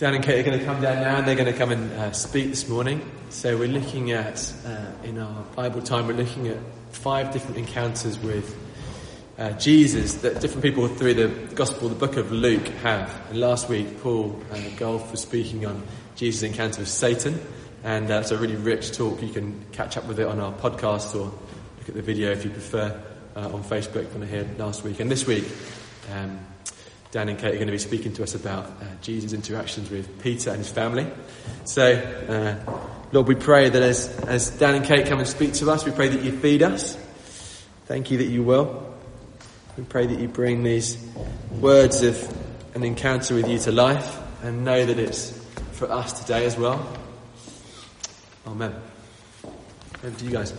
Dan and Kate are going to come down now and they're going to come and uh, speak this morning. So we're looking at, uh, in our Bible time, we're looking at five different encounters with uh, Jesus that different people through the Gospel, the book of Luke, have. And last week, Paul uh, Golf was speaking on Jesus' encounter with Satan. And uh, it's a really rich talk. You can catch up with it on our podcast or look at the video if you prefer uh, on Facebook when I heard last week. And this week, um, Dan and Kate are going to be speaking to us about uh, Jesus' interactions with Peter and his family. So, uh, Lord, we pray that as, as Dan and Kate come and speak to us, we pray that you feed us. Thank you that you will. We pray that you bring these words of an encounter with you to life and know that it's for us today as well. Amen. Over to you guys.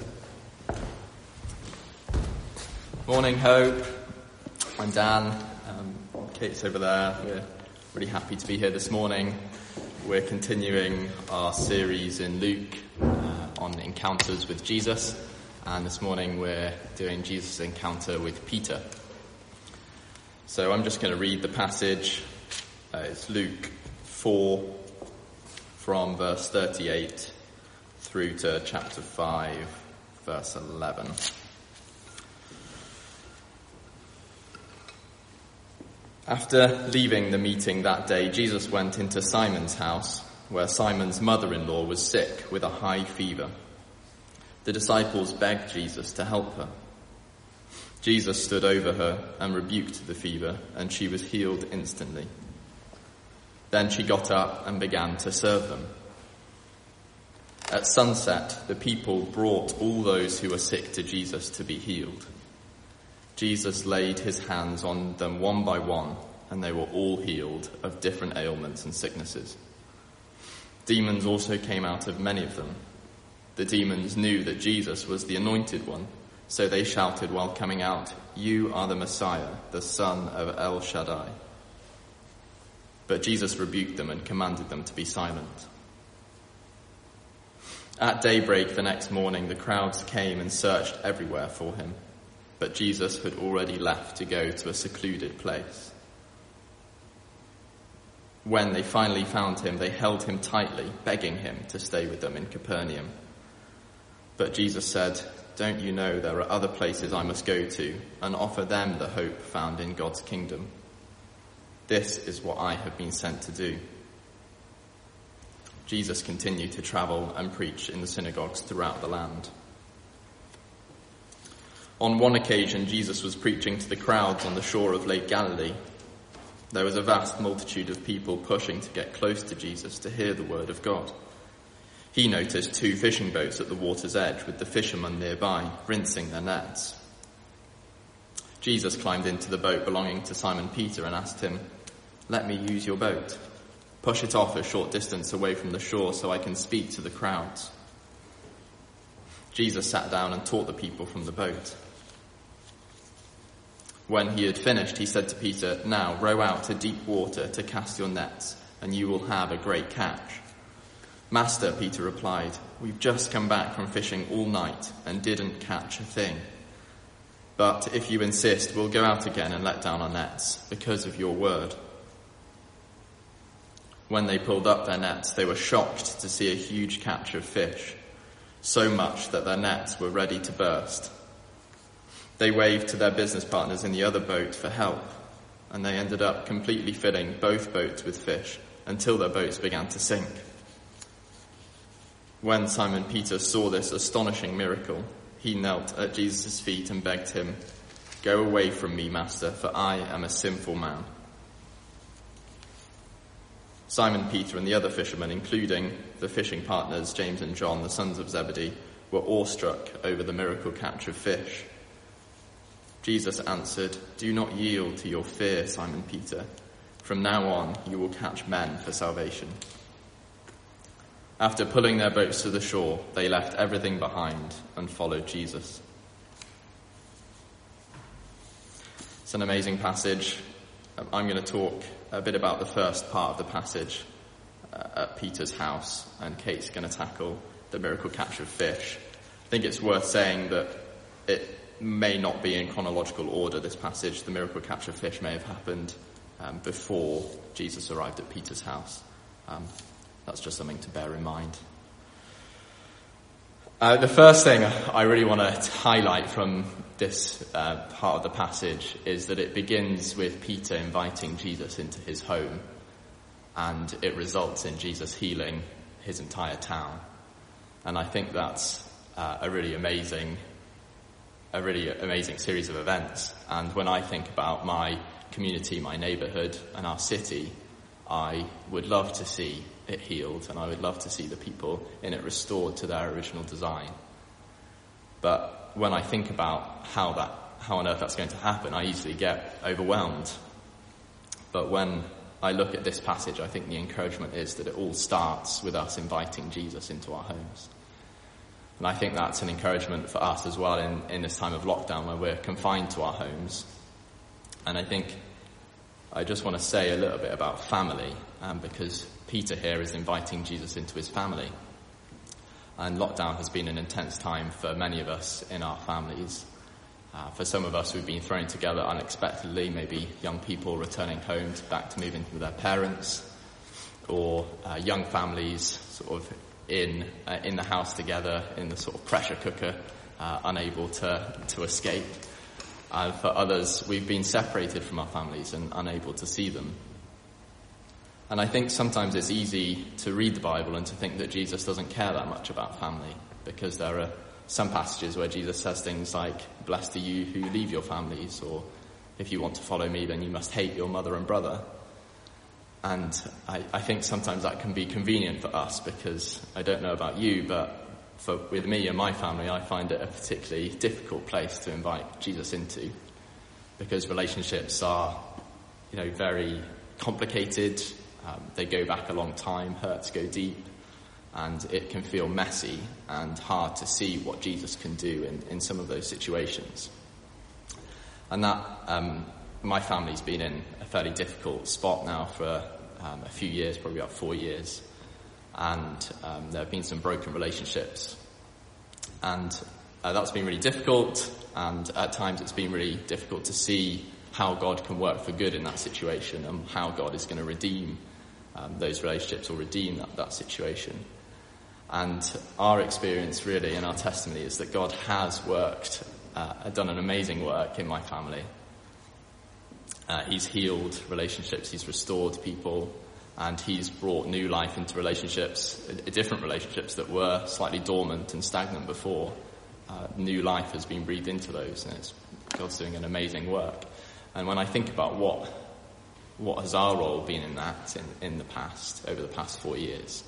Morning, Hope. I'm Dan. Kate's over there. We're really happy to be here this morning. We're continuing our series in Luke uh, on encounters with Jesus, and this morning we're doing Jesus' encounter with Peter. So I'm just going to read the passage. Uh, it's Luke 4 from verse 38 through to chapter 5, verse 11. After leaving the meeting that day, Jesus went into Simon's house, where Simon's mother in law was sick with a high fever. The disciples begged Jesus to help her. Jesus stood over her and rebuked the fever, and she was healed instantly. Then she got up and began to serve them. At sunset, the people brought all those who were sick to Jesus to be healed. Jesus laid his hands on them one by one, and they were all healed of different ailments and sicknesses. Demons also came out of many of them. The demons knew that Jesus was the anointed one, so they shouted while coming out, You are the Messiah, the Son of El Shaddai. But Jesus rebuked them and commanded them to be silent. At daybreak the next morning, the crowds came and searched everywhere for him but Jesus had already left to go to a secluded place. When they finally found him, they held him tightly, begging him to stay with them in Capernaum. But Jesus said, Don't you know there are other places I must go to and offer them the hope found in God's kingdom? This is what I have been sent to do. Jesus continued to travel and preach in the synagogues throughout the land. On one occasion, Jesus was preaching to the crowds on the shore of Lake Galilee. There was a vast multitude of people pushing to get close to Jesus to hear the word of God. He noticed two fishing boats at the water's edge with the fishermen nearby, rinsing their nets. Jesus climbed into the boat belonging to Simon Peter and asked him, Let me use your boat. Push it off a short distance away from the shore so I can speak to the crowds. Jesus sat down and taught the people from the boat. When he had finished, he said to Peter, Now row out to deep water to cast your nets, and you will have a great catch. Master, Peter replied, We've just come back from fishing all night and didn't catch a thing. But if you insist, we'll go out again and let down our nets because of your word. When they pulled up their nets, they were shocked to see a huge catch of fish, so much that their nets were ready to burst. They waved to their business partners in the other boat for help, and they ended up completely filling both boats with fish until their boats began to sink. When Simon Peter saw this astonishing miracle, he knelt at Jesus' feet and begged him, Go away from me, Master, for I am a sinful man. Simon Peter and the other fishermen, including the fishing partners James and John, the sons of Zebedee, were awestruck over the miracle catch of fish. Jesus answered, Do not yield to your fear, Simon Peter. From now on, you will catch men for salvation. After pulling their boats to the shore, they left everything behind and followed Jesus. It's an amazing passage. I'm going to talk a bit about the first part of the passage uh, at Peter's house, and Kate's going to tackle the miracle catch of fish. I think it's worth saying that it may not be in chronological order, this passage. The miracle of fish may have happened um, before Jesus arrived at Peter's house. Um, that's just something to bear in mind. Uh, the first thing I really want to highlight from this uh, part of the passage is that it begins with Peter inviting Jesus into his home, and it results in Jesus healing his entire town. And I think that's uh, a really amazing, a really amazing series of events. And when I think about my community, my neighbourhood, and our city, I would love to see it healed, and I would love to see the people in it restored to their original design. But when I think about how that, how on earth that's going to happen, I easily get overwhelmed. But when I look at this passage, I think the encouragement is that it all starts with us inviting Jesus into our homes. And I think that's an encouragement for us as well in, in this time of lockdown where we're confined to our homes. And I think I just want to say a little bit about family, um, because Peter here is inviting Jesus into his family. And lockdown has been an intense time for many of us in our families. Uh, for some of us, we've been thrown together unexpectedly, maybe young people returning home to, back to move in with their parents, or uh, young families sort of in, uh, in the house together in the sort of pressure cooker, uh, unable to, to escape. Uh, for others, we've been separated from our families and unable to see them. And I think sometimes it's easy to read the Bible and to think that Jesus doesn't care that much about family because there are some passages where Jesus says things like, Blessed are you who leave your families, or if you want to follow me, then you must hate your mother and brother. And I, I think sometimes that can be convenient for us because I don't know about you, but for, with me and my family, I find it a particularly difficult place to invite Jesus into because relationships are, you know, very complicated, um, they go back a long time, hurts go deep, and it can feel messy and hard to see what Jesus can do in, in some of those situations. And that, um, my family's been in a fairly difficult spot now for um, a few years, probably about four years. And um, there have been some broken relationships. And uh, that's been really difficult, and at times it's been really difficult to see how God can work for good in that situation and how God is going to redeem um, those relationships or redeem that, that situation. And our experience, really, and our testimony is that God has worked, uh, done an amazing work in my family. Uh, he's healed relationships, He's restored people, and He's brought new life into relationships, uh, different relationships that were slightly dormant and stagnant before. Uh, new life has been breathed into those, and it's, God's doing an amazing work. And when I think about what what has our role been in that in, in the past, over the past four years?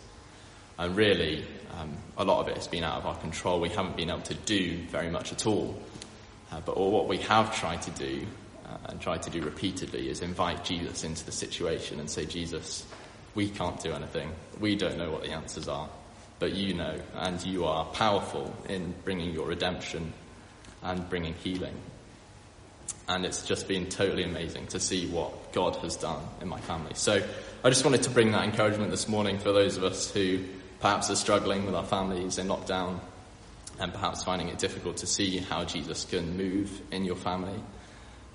And really, um, a lot of it has been out of our control. We haven't been able to do very much at all. Uh, but all what we have tried to do, Uh, and tried to do repeatedly, is invite Jesus into the situation and say, Jesus, we can't do anything. We don't know what the answers are. But you know, and you are powerful in bringing your redemption and bringing healing. And it's just been totally amazing to see what God has done in my family. So I just wanted to bring that encouragement this morning for those of us who perhaps are struggling with our families in lockdown and perhaps finding it difficult to see how Jesus can move in your family.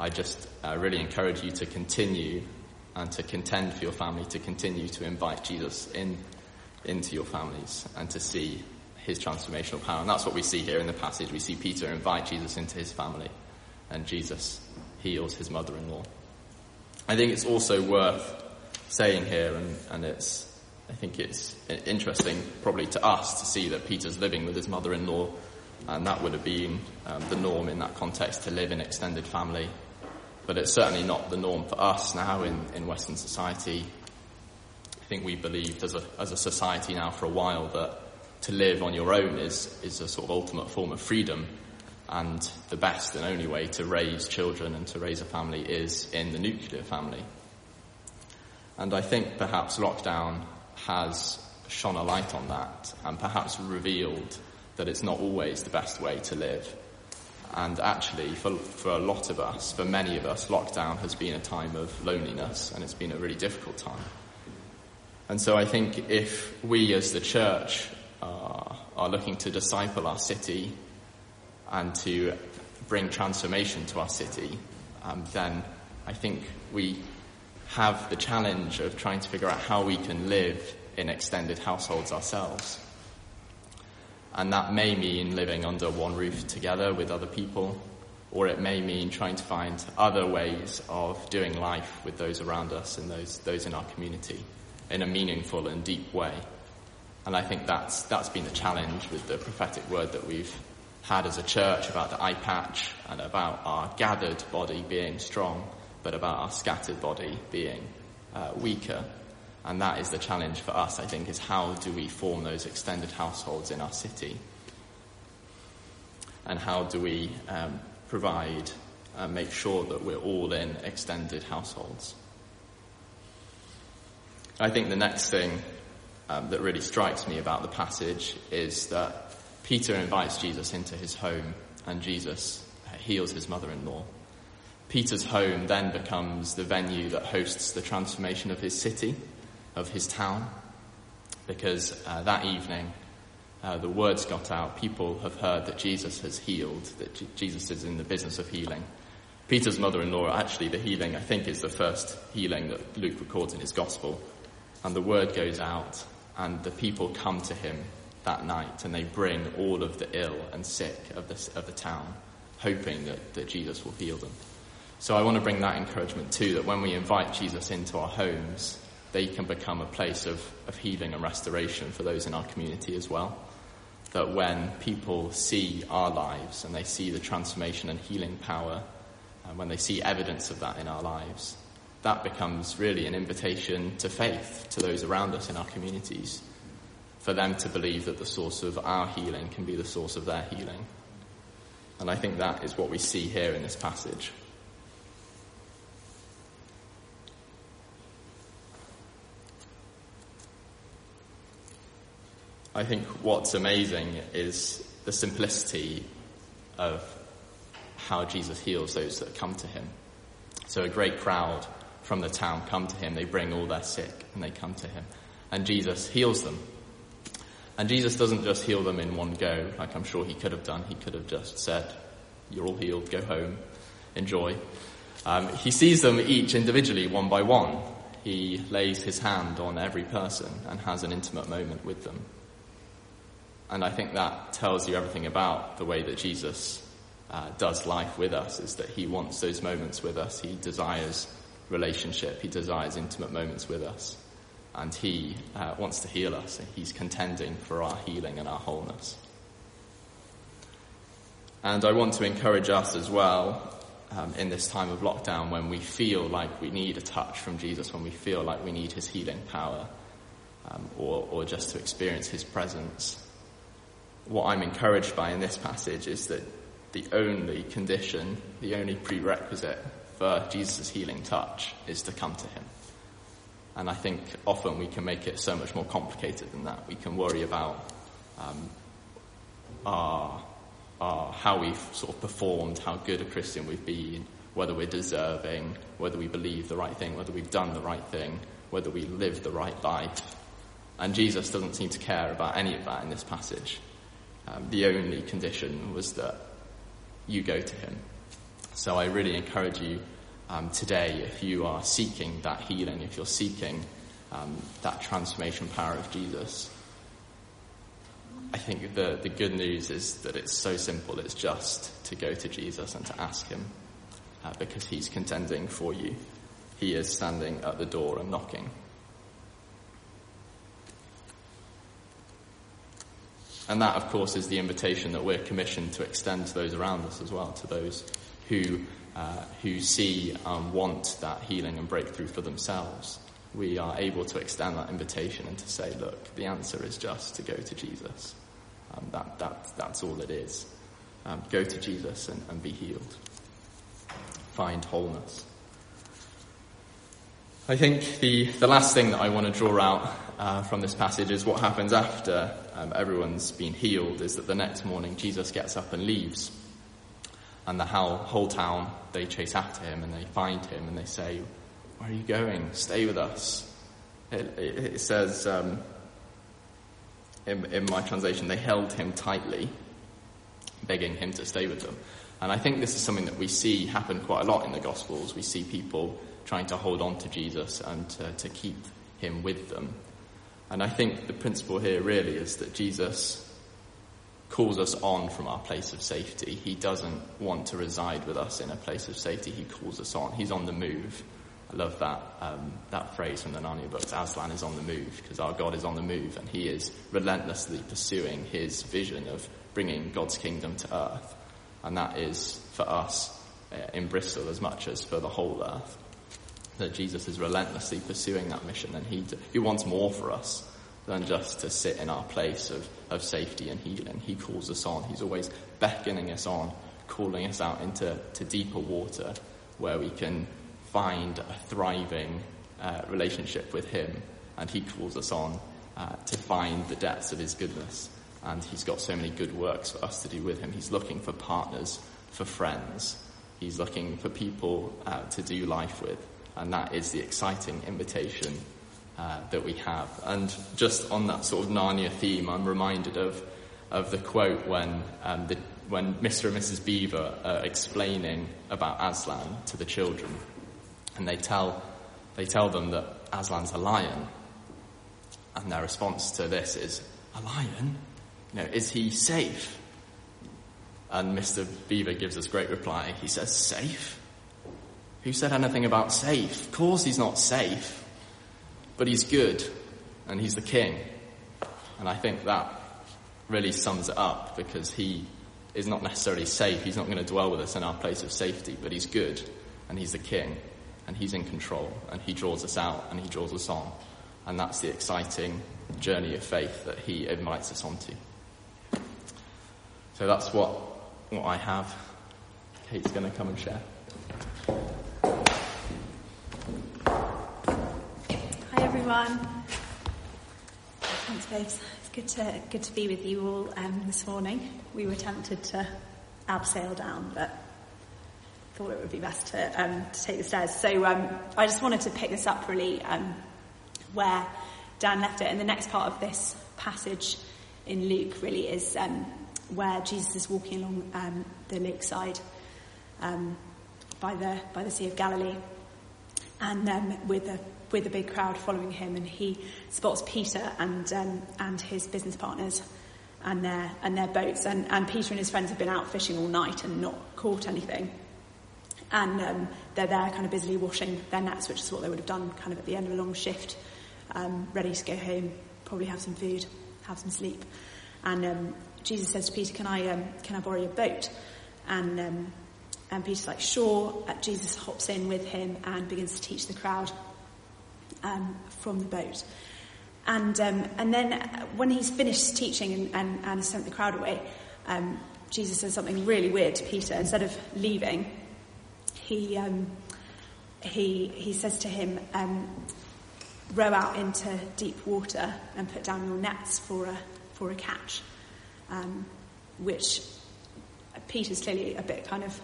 I just uh, really encourage you to continue and to contend for your family, to continue to invite Jesus in into your families and to see his transformational power. And that's what we see here in the passage. We see Peter invite Jesus into his family and Jesus heals his mother-in-law. I think it's also worth saying here, and, and it's, I think it's interesting probably to us to see that Peter's living with his mother-in-law, and that would have been um, the norm in that context to live in extended family. But it's certainly not the norm for us now in, in Western society. I think we believed as a, as a society now for a while that to live on your own is, is a sort of ultimate form of freedom and the best and only way to raise children and to raise a family is in the nuclear family. And I think perhaps lockdown has shone a light on that and perhaps revealed that it's not always the best way to live. And actually, for, for a lot of us, for many of us, lockdown has been a time of loneliness and it's been a really difficult time. And so I think if we as the church uh, are looking to disciple our city and to bring transformation to our city, um, then I think we have the challenge of trying to figure out how we can live in extended households ourselves. And that may mean living under one roof together with other people, or it may mean trying to find other ways of doing life with those around us and those, those in our community in a meaningful and deep way. And I think that's, that's been the challenge with the prophetic word that we've had as a church about the eye patch and about our gathered body being strong, but about our scattered body being uh, weaker. And that is the challenge for us, I think, is how do we form those extended households in our city? And how do we um, provide and make sure that we're all in extended households? I think the next thing um, that really strikes me about the passage is that Peter invites Jesus into his home and Jesus heals his mother-in-law. Peter's home then becomes the venue that hosts the transformation of his city, of his town, because uh, that evening uh, the words got out. People have heard that Jesus has healed, that J- Jesus is in the business of healing. Peter's mother-in-law, actually the healing, I think, is the first healing that Luke records in his gospel. And the word goes out and the people come to him that night and they bring all of the ill and sick of the, of the town, hoping that, that Jesus will heal them. So I want to bring that encouragement too, that when we invite Jesus into our homes, they can become a place of, of healing and restoration for those in our community as well. That when people see our lives and they see the transformation and healing power, and when they see evidence of that in our lives, that becomes really an invitation to faith to those around us in our communities for them to believe that the source of our healing can be the source of their healing. And I think that is what we see here in this passage. I think what's amazing is the simplicity of how Jesus heals those that come to him. So a great crowd from the town come to him, they bring all their sick and they come to him. And Jesus heals them. And Jesus doesn't just heal them in one go, like I'm sure he could have done. He could have just said, You're all healed, go home, enjoy. Um, he sees them each individually, one by one. He lays his hand on every person and has an intimate moment with them. And I think that tells you everything about the way that Jesus uh, does life with us, is that he wants those moments with us. He desires relationship. He desires intimate moments with us and He uh, wants to heal us. He's contending for our healing and our wholeness. And I want to encourage us as well um, in this time of lockdown when we feel like we need a touch from Jesus, when we feel like we need His healing power, um, or, or just to experience His presence. What I'm encouraged by in this passage is that the only condition, the only prerequisite for Jesus' healing touch is to come to Him. And I think often we can make it so much more complicated than that. We can worry about um, our, our, how we've sort of performed, how good a Christian we've been, whether we're deserving, whether we believe the right thing, whether we've done the right thing, whether we live the right life. And Jesus doesn't seem to care about any of that in this passage. Um, the only condition was that you go to him. So I really encourage you um, today, if you are seeking that healing, if you're seeking um, that transformation power of Jesus, I think the, the good news is that it's so simple. It's just to go to Jesus and to ask him uh, because he's contending for you. He is standing at the door and knocking. And that, of course, is the invitation that we're commissioned to extend to those around us as well, to those who uh, who see and want that healing and breakthrough for themselves, we are able to extend that invitation and to say, look, the answer is just to go to Jesus. Um, that, that, that's all it is. Um, go to Jesus and, and be healed. Find wholeness. I think the, the last thing that I want to draw out uh, from this passage is what happens after um, everyone's been healed is that the next morning Jesus gets up and leaves and the whole, town, they chase after him and they find him and they say, where are you going? Stay with us. It, it, it says, um, in, in my translation, they held him tightly, begging him to stay with them. And I think this is something that we see happen quite a lot in the Gospels. We see people trying to hold on to Jesus and to, to keep him with them. And I think the principle here really is that Jesus calls us on from our place of safety. He doesn't want to reside with us in a place of safety. He calls us on. He's on the move. I love that, um, that phrase from the Narnia books. Aslan is on the move because our God is on the move and he is relentlessly pursuing his vision of bringing God's kingdom to earth. And that is for us uh, in Bristol as much as for the whole earth. That Jesus is relentlessly pursuing that mission and he, he wants more for us than just to sit in our place of, of safety and healing. He calls us on. He's always beckoning us on, calling us out into to deeper water where we can find a thriving uh, relationship with Him. And He calls us on uh, to find the depths of His goodness. And He's got so many good works for us to do with Him. He's looking for partners, for friends. He's looking for people uh, to do life with. And that is the exciting invitation uh, that we have. And just on that sort of Narnia theme, I'm reminded of, of the quote when, um, the, when Mr. and Mrs. Beaver are explaining about Aslan to the children. And they tell, they tell them that Aslan's a lion. And their response to this is, a lion? You know, is he safe? And Mr. Beaver gives us great reply. He says, safe? Who said anything about safe? Of course he's not safe. But he's good, and he's the king. And I think that really sums it up because he is not necessarily safe. He's not going to dwell with us in our place of safety, but he's good, and he's the king, and he's in control, and he draws us out, and he draws us on. And that's the exciting journey of faith that he invites us onto. So that's what, what I have. Kate's going to come and share. Everyone. Thanks, babes. It's good to good to be with you all um, this morning. We were tempted to abseil down, but thought it would be best to um, to take the stairs. So um, I just wanted to pick this up really um, where Dan left it, and the next part of this passage in Luke really is um, where Jesus is walking along um, the lakeside by the by the Sea of Galilee, and with a with a big crowd following him, and he spots Peter and um, and his business partners and their and their boats, and, and Peter and his friends have been out fishing all night and not caught anything, and um, they're there kind of busily washing their nets, which is what they would have done kind of at the end of a long shift, um, ready to go home, probably have some food, have some sleep, and um, Jesus says to Peter, "Can I um, can I borrow your boat?" and um, and Peter's like, sure. Uh, Jesus hops in with him and begins to teach the crowd um, from the boat. And, um, and then when he's finished teaching and, and, and sent the crowd away, um, Jesus says something really weird to Peter. Instead of leaving, he, um, he, he says to him, um, row out into deep water and put down your nets for a, for a catch. Um, which Peter's clearly a bit kind of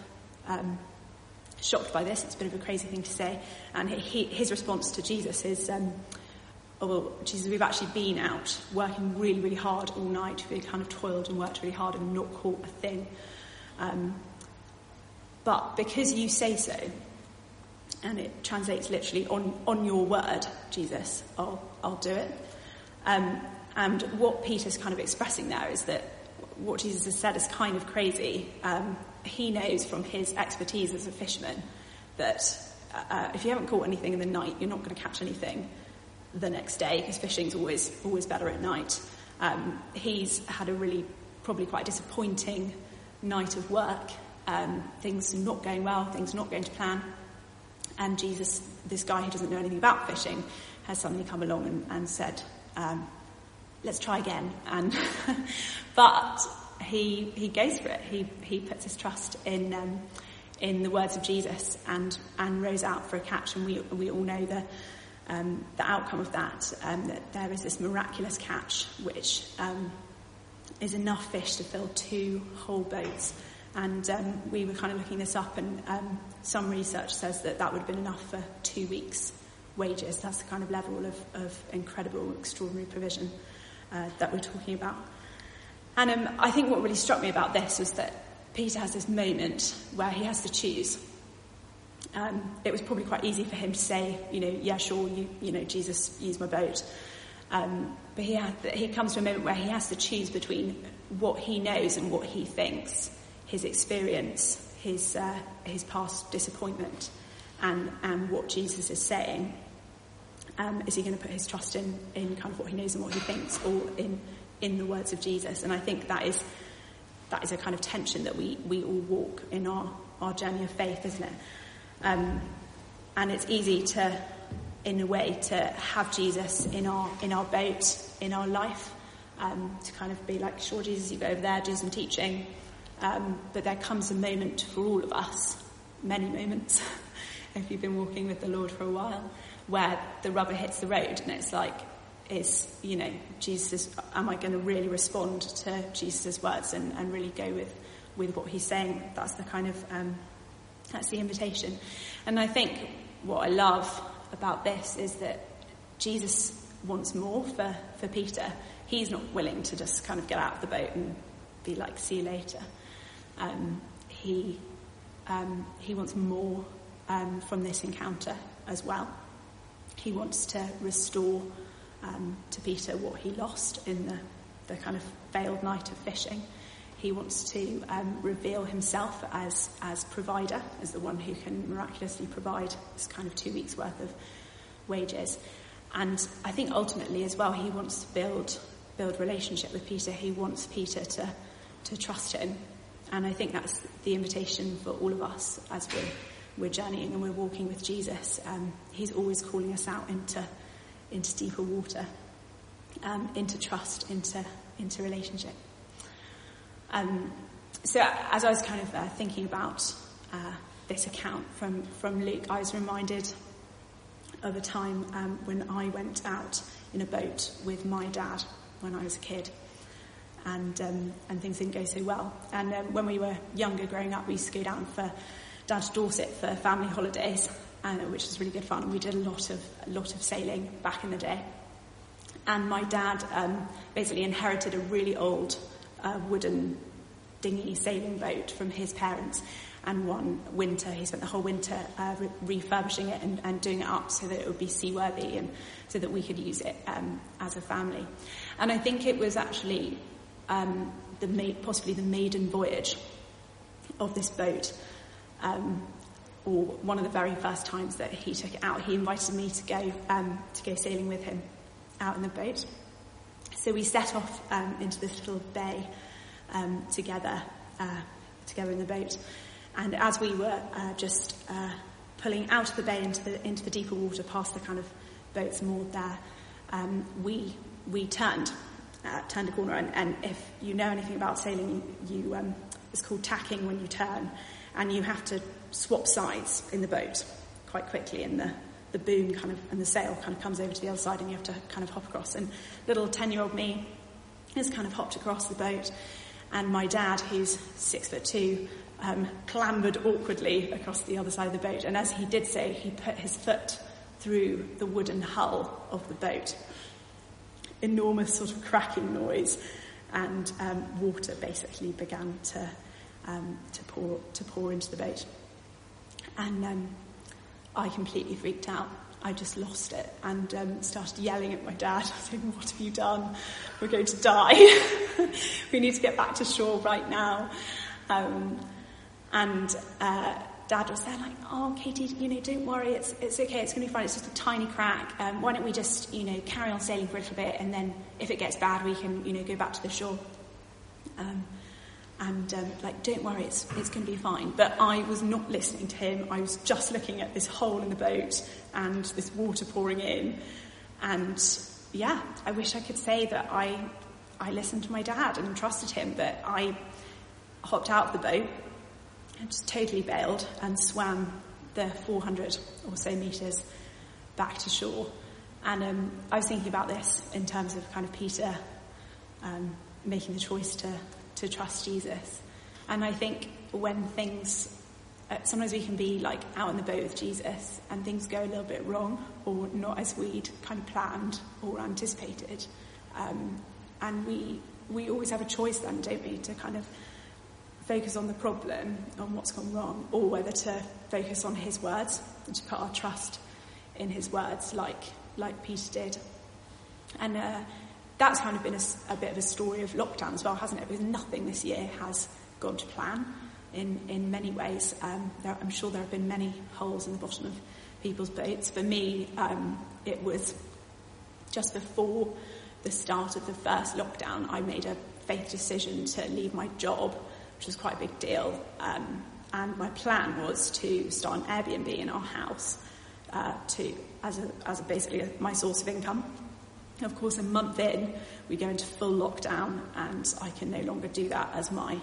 shocked by this. It's a bit of a crazy thing to say. And he, his response to Jesus is, um, oh, well, Jesus, we've actually been out working really, really hard all night. We've kind of toiled and worked really hard and not caught a thing. Um, but because you say so, and it translates literally on, on your word, Jesus, I'll, I'll do it. Um, and what Peter's kind of expressing there is that what Jesus has said is kind of crazy. Um, he knows from his expertise as a fisherman that uh, if you haven't caught anything in the night, you're not going to catch anything the next day because fishing's always always better at night. Um, he's had a really probably quite disappointing night of work. Um, things not going well, things are not going to plan. And Jesus, this guy who doesn't know anything about fishing, has suddenly come along and, and said, um, "Let's try again." And but he, he goes for it. He, he puts his trust in, um, in the words of Jesus and, and rows out for a catch. And we, we all know the, um, the outcome of that, um, that there is this miraculous catch, which um, is enough fish to fill two whole boats. And um, we were kind of looking this up, and um, some research says that that would have been enough for two weeks' wages. That's the kind of level of, of incredible, extraordinary provision uh, that we're talking about. And um, I think what really struck me about this was that Peter has this moment where he has to choose. um, it was probably quite easy for him to say, you know, yeah, sure, you, you know, Jesus, use my boat. Um, but he, had, he comes to a moment where he has to choose between what he knows and what he thinks, his experience, his, uh, his past disappointment, and, and what Jesus is saying. Um, is he going to put his trust in, in kind of what he knows and what he thinks, or in, in the words of Jesus? And I think that is, that is a kind of tension that we, we all walk in our, our journey of faith, isn't it? Um, and it's easy to, in a way, to have Jesus in our, in our boat, in our life, um, to kind of be like, sure, Jesus, you go over there, do some teaching. Um, but there comes a moment for all of us, many moments, if you've been walking with the Lord for a while, where the rubber hits the road and it's like, is, you know, Jesus, am I going to really respond to Jesus' words and, and really go with, with what he's saying? That's the kind of, um, that's the invitation. And I think what I love about this is that Jesus wants more for, for Peter. He's not willing to just kind of get out of the boat and be like, see you later. Um, he, um, he wants more um, from this encounter as well. He wants to restore um, to Peter what he lost in the, the kind of failed night of fishing. He wants to um, reveal himself as, as provider, as the one who can miraculously provide this kind of two weeks' worth of wages. And I think ultimately as well, he wants to build, build relationship with Peter. He wants Peter to, to trust him. And I think that's the invitation for all of us as we're, we're journeying and we're walking with Jesus. Um, he's always calling us out into into deeper water, um, into trust, into, into relationship. Um, so as I was kind of uh, thinking about uh, this account from, from Luke, I was reminded of a time um, when I went out in a boat with my dad when I was a kid. And, um, and things didn't go so well. And um, when we were younger growing up, we used to go down for down to Dorset for family holidays and, which was really good fun. We did a lot of a lot of sailing back in the day. And my dad um, basically inherited a really old uh, wooden dinghy sailing boat from his parents. And one winter, he spent the whole winter uh, re- refurbishing it and, and, doing it up so that it would be seaworthy and so that we could use it um, as a family. And I think it was actually um, the ma- possibly the maiden voyage of this boat um, or one of the very first times that he took it out, he invited me to go um, to go sailing with him out in the boat. So we set off um, into this little bay um, together, uh, together in the boat. And as we were uh, just uh, pulling out of the bay into the into the deeper water, past the kind of boats moored there, um, we we turned uh, turned a corner. And, and, if you know anything about sailing, you, you um, it's called tacking when you turn, and you have to swap sides in the boat quite quickly and the, the boom kind of and the sail kind of comes over to the other side and you have to kind of hop across. And little 10 year old me has kind of hopped across the boat and my dad, who's six foot two, um, clambered awkwardly across the other side of the boat. And as he did so, he put his foot through the wooden hull of the boat. Enormous sort of cracking noise, and um, water basically began to um, to pour to pour into the boat. And um, I completely freaked out. I just lost it and um, started yelling at my dad, I saying, What have you done? We're going to die. we need to get back to shore right now. Um, and uh, dad was there, like, Oh, Katie, you know, don't worry, it's, it's okay, it's going to be fine, it's just a tiny crack. Um, why don't we just, you know, carry on sailing for a little bit and then if it gets bad, we can, you know, go back to the shore. Um, and um, like, don't worry, it's, it's going to be fine. But I was not listening to him. I was just looking at this hole in the boat and this water pouring in. And yeah, I wish I could say that I, I listened to my dad and trusted him, but I hopped out of the boat and just totally bailed and swam the 400 or so metres back to shore. And um, I was thinking about this in terms of kind of Peter um, making the choice to to trust Jesus. And I think when things, uh, sometimes we can be like out in the boat with Jesus and things go a little bit wrong or not as we'd kind of planned or anticipated. Um, and we, we always have a choice then, don't we, to kind of focus on the problem, on what's gone wrong, or whether to focus on his words and to put our trust in his words, like, like Peter did. And uh, that's kind of been a, a, bit of a story of lockdown as well, hasn't it? Because nothing this year has gone to plan in, in many ways. Um, there, I'm sure there have been many holes in the bottom of people's boats. For me, um, it was just before the start of the first lockdown, I made a faith decision to leave my job, which was quite a big deal. Um, and my plan was to start an Airbnb in our house uh, to as a, as a basically a, my source of income. Of course, a month in, we go into full lockdown, and I can no longer do that as my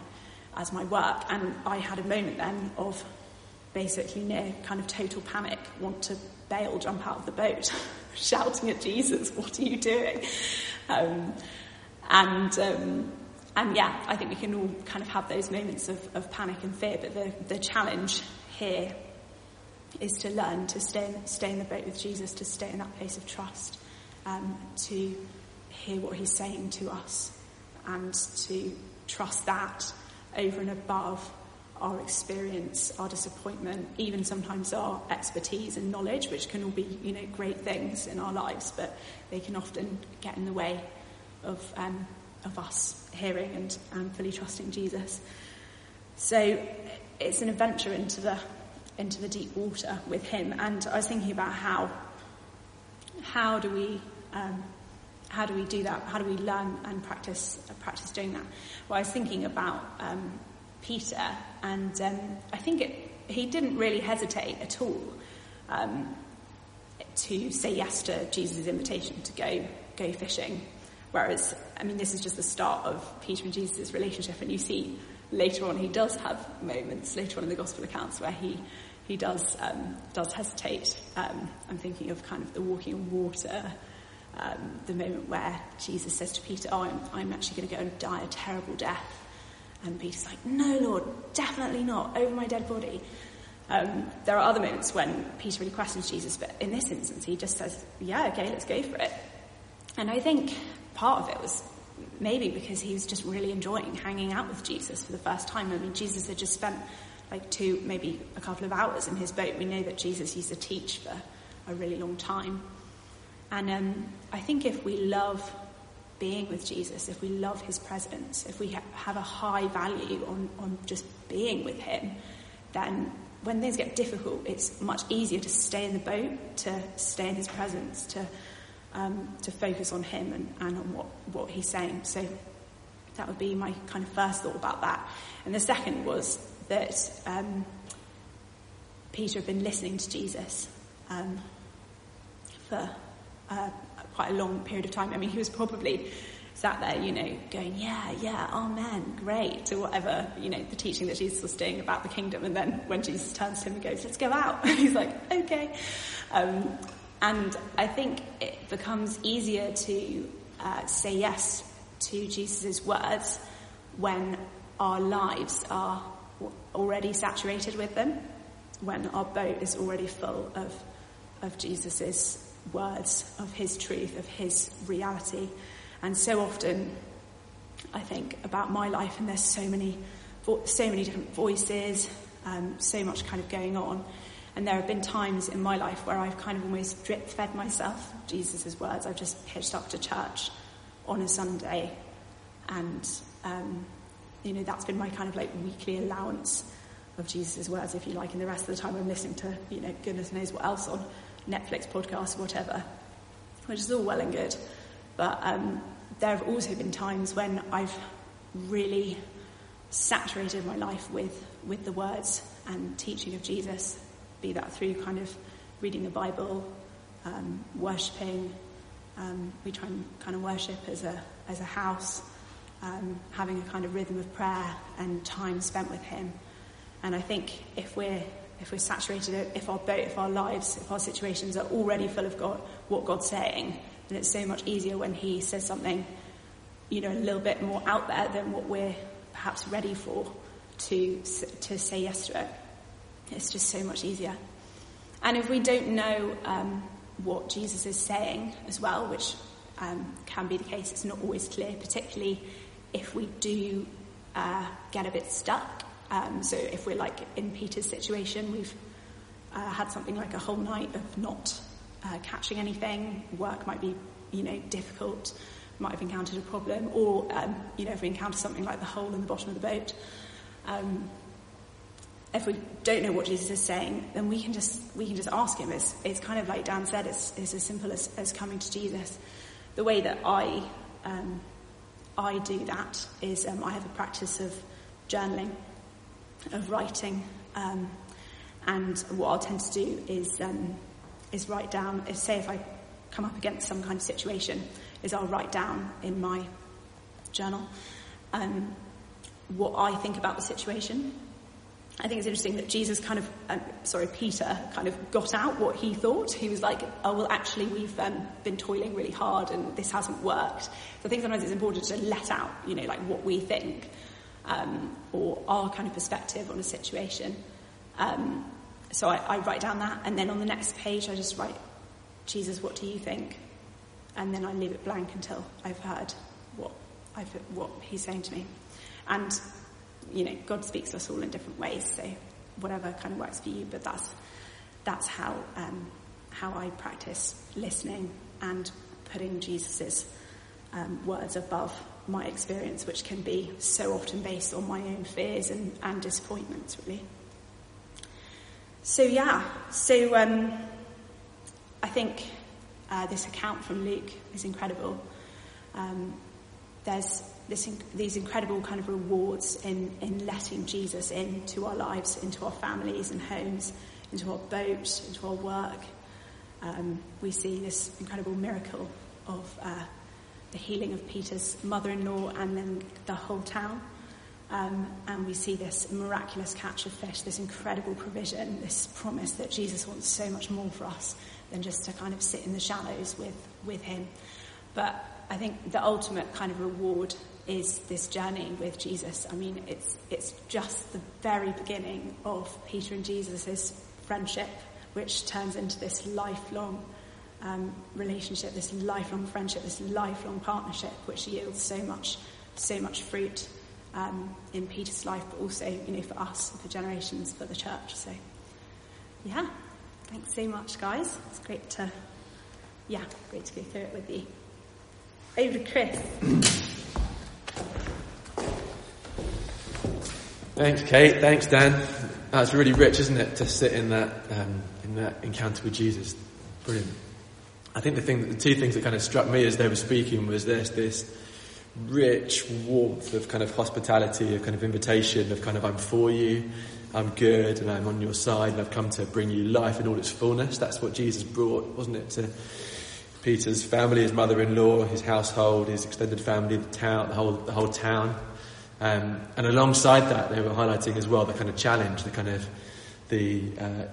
as my work. And I had a moment then of basically near kind of total panic, want to bail, jump out of the boat, shouting at Jesus, "What are you doing?" Um, and um, and yeah, I think we can all kind of have those moments of, of panic and fear. But the the challenge here is to learn to stay stay in the boat with Jesus, to stay in that place of trust, um, to hear what He's saying to us, and to trust that over and above our experience, our disappointment, even sometimes our expertise and knowledge, which can all be, you know, great things in our lives, but they can often get in the way of, um, of us hearing and, and fully trusting Jesus. So it's an adventure into the into the deep water with him. And I was thinking about how how do we um, how do we do that? How do we learn and practice uh, practice doing that? Well, I was thinking about um, Peter, and um, I think it, he didn't really hesitate at all um, to say yes to Jesus' invitation to go go fishing. Whereas, I mean, this is just the start of Peter and Jesus' relationship, and you see later on he does have moments later on in the gospel accounts where he he does um, does hesitate. Um, I'm thinking of kind of the walking on water, um, the moment where Jesus says to Peter, "Oh, I'm, I'm actually going to go and die a terrible death," and Peter's like, "No, Lord, definitely not over my dead body." Um, there are other moments when Peter really questions Jesus, but in this instance, he just says, "Yeah, okay, let's go for it." And I think part of it was maybe because he was just really enjoying hanging out with Jesus for the first time. I mean, Jesus had just spent like two, maybe a couple of hours in his boat. We know that Jesus used to teach for a really long time. And um, I think if we love being with Jesus, if we love his presence, if we ha- have a high value on, on just being with him, then when things get difficult, it's much easier to stay in the boat, to stay in his presence, to um, to focus on him and, and on what, what he's saying. So that would be my kind of first thought about that. And the second was that um, Peter had been listening to Jesus um, for uh, quite a long period of time. I mean, he was probably sat there, you know, going, yeah, yeah, amen, great, to whatever, you know, the teaching that Jesus was doing about the kingdom. And then when Jesus turns to him and goes, let's go out, he's like, okay. Um, and I think it becomes easier to uh, say yes to Jesus' words when our lives are already saturated with them, when our boat is already full of, of Jesus' words, of his truth, of his reality. And so often, I think about my life, and there's so many, so many different voices, um, so much kind of going on. And there have been times in my life where I've kind of almost drip fed myself Jesus' words. I've just hitched up to church on a Sunday, and um, you know that's been my kind of like weekly allowance of Jesus' words, if you like. And the rest of the time, I'm listening to you know goodness knows what else on Netflix, podcasts, whatever, which is all well and good. But um, there have also been times when I've really saturated my life with with the words and teaching of Jesus be that through kind of reading the Bible, um, worshipping. Um, we try and kind of worship as a as a house, um, having a kind of rhythm of prayer and time spent with Him. And I think if we're if we're saturated, if our boat, if our lives, if our situations are already full of God, what God's saying, then it's so much easier when He says something, you know, a little bit more out there than what we're perhaps ready for to to say yes to it. It's just so much easier. And if we don't know um, what Jesus is saying as well, which um, can be the case, it's not always clear, particularly if we do uh, get a bit stuck. Um, so if we're like in Peter's situation, we've uh, had something like a whole night of not uh, catching anything. Work might be, you know, difficult. Might have encountered a problem, or um, you know, if we encounter something like the hole in the bottom of the boat. Um, if we don't know what Jesus is saying, then we can just we can just ask him. It's, it's kind of like Dan said. It's, it's as simple as, as coming to Jesus. The way that I um, I do that is um, I have a practice of journaling, of writing, um, and what I'll tend to do is um, is write down. Is say if I come up against some kind of situation, is I'll write down in my journal um, what I think about the situation I think it's interesting that Jesus kind of, um, sorry, Peter kind of got out what he thought. He was like, oh, well, actually, we've um, been toiling really hard and this hasn't worked. So I think sometimes it's important to let out, you know, like what we think um, or our kind of perspective on a situation. Um, so I, I write down that and then on the next page I just write, Jesus, what do you think? And then I leave it blank until I've heard what, I've, what he's saying to me. And you know, God speaks to us all in different ways, so whatever kind of works for you, but that's, that's how, um, how I practice listening and putting Jesus's um, words above my experience, which can be so often based on my own fears and, and disappointments, really. So, yeah, so um, I think uh, this account from Luke is incredible. Um, there's this, these incredible kind of rewards in, in letting Jesus into our lives, into our families and homes, into our boat, into our work. Um, we see this incredible miracle of uh, the healing of Peter's mother-in-law and then the whole town. Um, and we see this miraculous catch of fish, this incredible provision, this promise that Jesus wants so much more for us than just to kind of sit in the shallows with, with him. But I think the ultimate kind of reward is this journey with Jesus. I mean, it's, it's just the very beginning of Peter and Jesus' friendship, which turns into this lifelong um, relationship, this lifelong friendship, this lifelong partnership, which yields so much, so much fruit um, in Peter's life, but also, you know, for us, for generations, for the church. So, yeah, thanks so much, guys. It's great to, yeah, great to go through it with you. Over to Chris. Thanks, Kate. Thanks, Dan. That's really rich, isn't it, to sit in that um, in that encounter with Jesus? Brilliant. I think the thing, the two things that kind of struck me as they were speaking was this this rich warmth of kind of hospitality, of kind of invitation, of kind of I'm for you, I'm good, and I'm on your side, and I've come to bring you life in all its fullness. That's what Jesus brought, wasn't it, to Peter's family, his mother-in-law, his household, his extended family, the town, the whole the whole town. Um, and alongside that, they were highlighting as well the kind of challenge, the kind of the uh,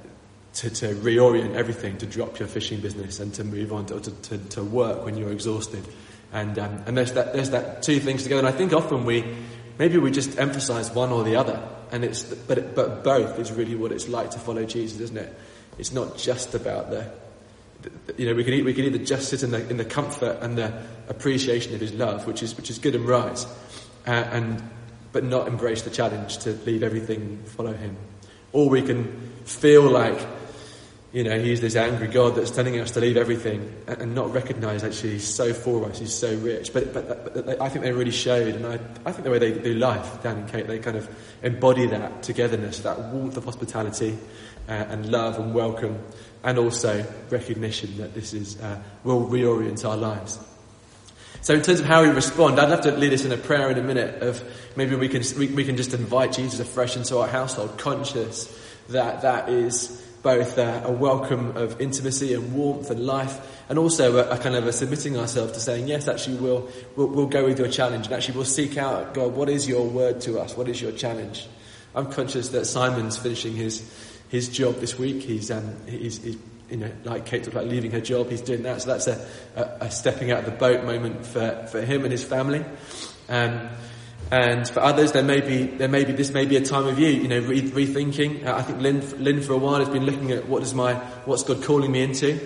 to, to, reorient everything, to drop your fishing business and to move on to, to, to work when you're exhausted. And um, and there's that there's that two things together. And I think often we maybe we just emphasise one or the other, and it's but but both is really what it's like to follow Jesus, isn't it? It's not just about the you know, we can, we can either just sit in the, in the comfort and the appreciation of his love, which is, which is good and right, uh, and but not embrace the challenge to leave everything follow him. Or we can feel like, you know, he's this angry God that's telling us to leave everything and, not recognize actually he's so for us, he's so rich. But, but, but I think they really showed, and I, I think the way they do life, Dan and Kate, they kind of embody that togetherness, that warmth of hospitality uh, and love and welcome, and also recognition that this is, uh, will reorient our lives. So in terms of how we respond, I'd love to lead us in a prayer in a minute of maybe we can, we, we can just invite Jesus afresh into our household, conscious that that is both a, a welcome of intimacy and warmth and life, and also a, a, kind of a submitting ourselves to saying, yes, actually we'll, we'll, we'll go with your challenge, and actually we'll seek out, God, what is your word to us? What is your challenge? I'm conscious that Simon's finishing his, his job this week. He's, um, he's, he's you know, like Kate talked about leaving her job, he's doing that. So that's a, a, a stepping out of the boat moment for, for him and his family. Um, and for others, there may be, there may be, this may be a time of you, you know, re- rethinking. Uh, I think Lynn, Lynn for a while has been looking at what is my, what's God calling me into.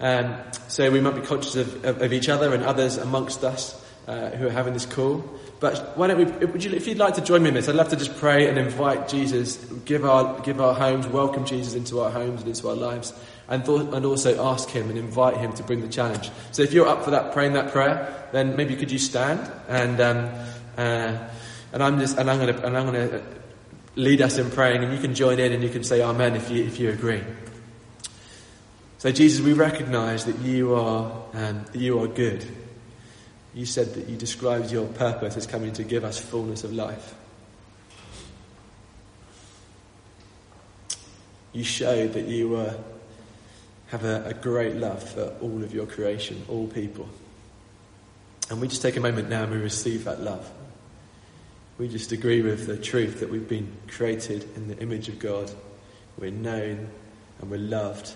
Um, so we might be conscious of, of, of, each other and others amongst us. uh, who are having this call. But why don't we, would you, if you'd like to join me in this, I'd love to just pray and invite Jesus, give our, give our homes, welcome Jesus into our homes and into our lives, and, th- and also ask him and invite him to bring the challenge. So if you're up for that, praying that prayer, then maybe could you stand and, um, uh, and I'm just, and I'm going to, and I'm going to lead us in praying, and you can join in and you can say Amen if you, if you agree. So Jesus, we recognise that you are, um, that you are good. You said that you described your purpose as coming to give us fullness of life. You showed that you uh, have a, a great love for all of your creation, all people. And we just take a moment now and we receive that love. We just agree with the truth that we've been created in the image of God. We're known and we're loved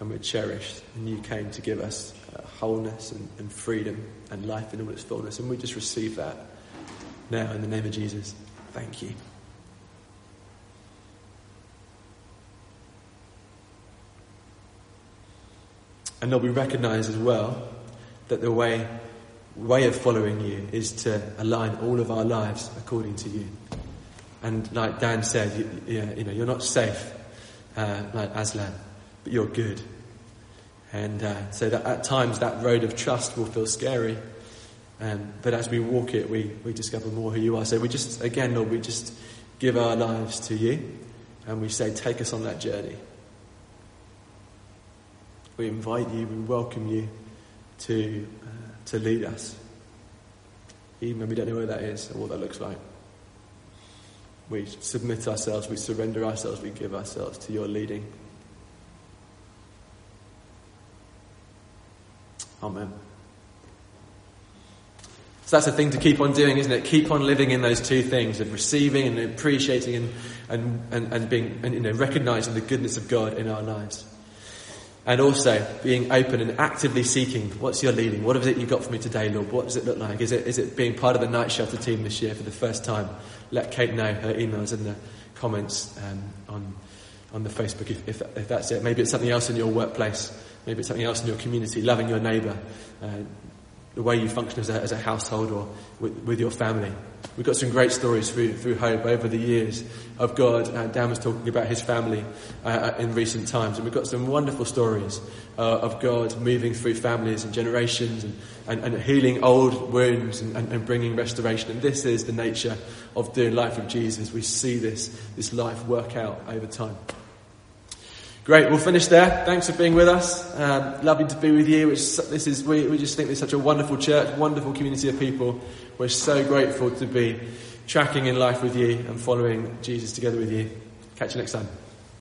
and we're cherished. And you came to give us uh, wholeness and, and freedom and life in all its fullness. And we just receive that now in the name of Jesus. Thank you. And Lord, we recognize as well that the way, way of following you is to align all of our lives according to you. And like Dan said, you, you know, you're not safe uh, like Aslan, but you're good. And uh, so that at times that road of trust will feel scary. Um, but as we walk it, we, we discover more who you are. So we just, again, Lord, we just give our lives to you and we say, take us on that journey. We invite you, we welcome you to, to lead us, even when we don't know where that is or what that looks like. We submit ourselves, we surrender ourselves, we give ourselves to your leading. Amen. So that's a thing to keep on doing, isn't it? Keep on living in those two things of receiving and appreciating and, and, and, and being and you know recognizing the goodness of God in our lives. And also being open and actively seeking what's your leading? What is it you got for me today, Lord? What does it look like? Is it, is it being part of the night shelter team this year for the first time? Let Kate know her emails in the comments um, on, on the Facebook if, if, if, that's it. Maybe it's something else in your workplace. Maybe it's something else in your community, loving your neighbour, uh, the way you function as a, as a household or with, with, your family. We've got some great stories through, through Hope over the years of God. Uh, Dan was talking about his family uh, in recent times, and we've got some wonderful stories uh, of God moving through families and generations and, and, and healing old wounds and, and, bringing restoration. And this is the nature of doing life with Jesus. We see this, this life work out over time. Great, we'll finish there. Thanks for being with us. Um, lovely to be with you. This is, we, we just think there's such a wonderful church, wonderful community of people. We're so grateful to be tracking in life with you and following Jesus together with you. Catch you next time.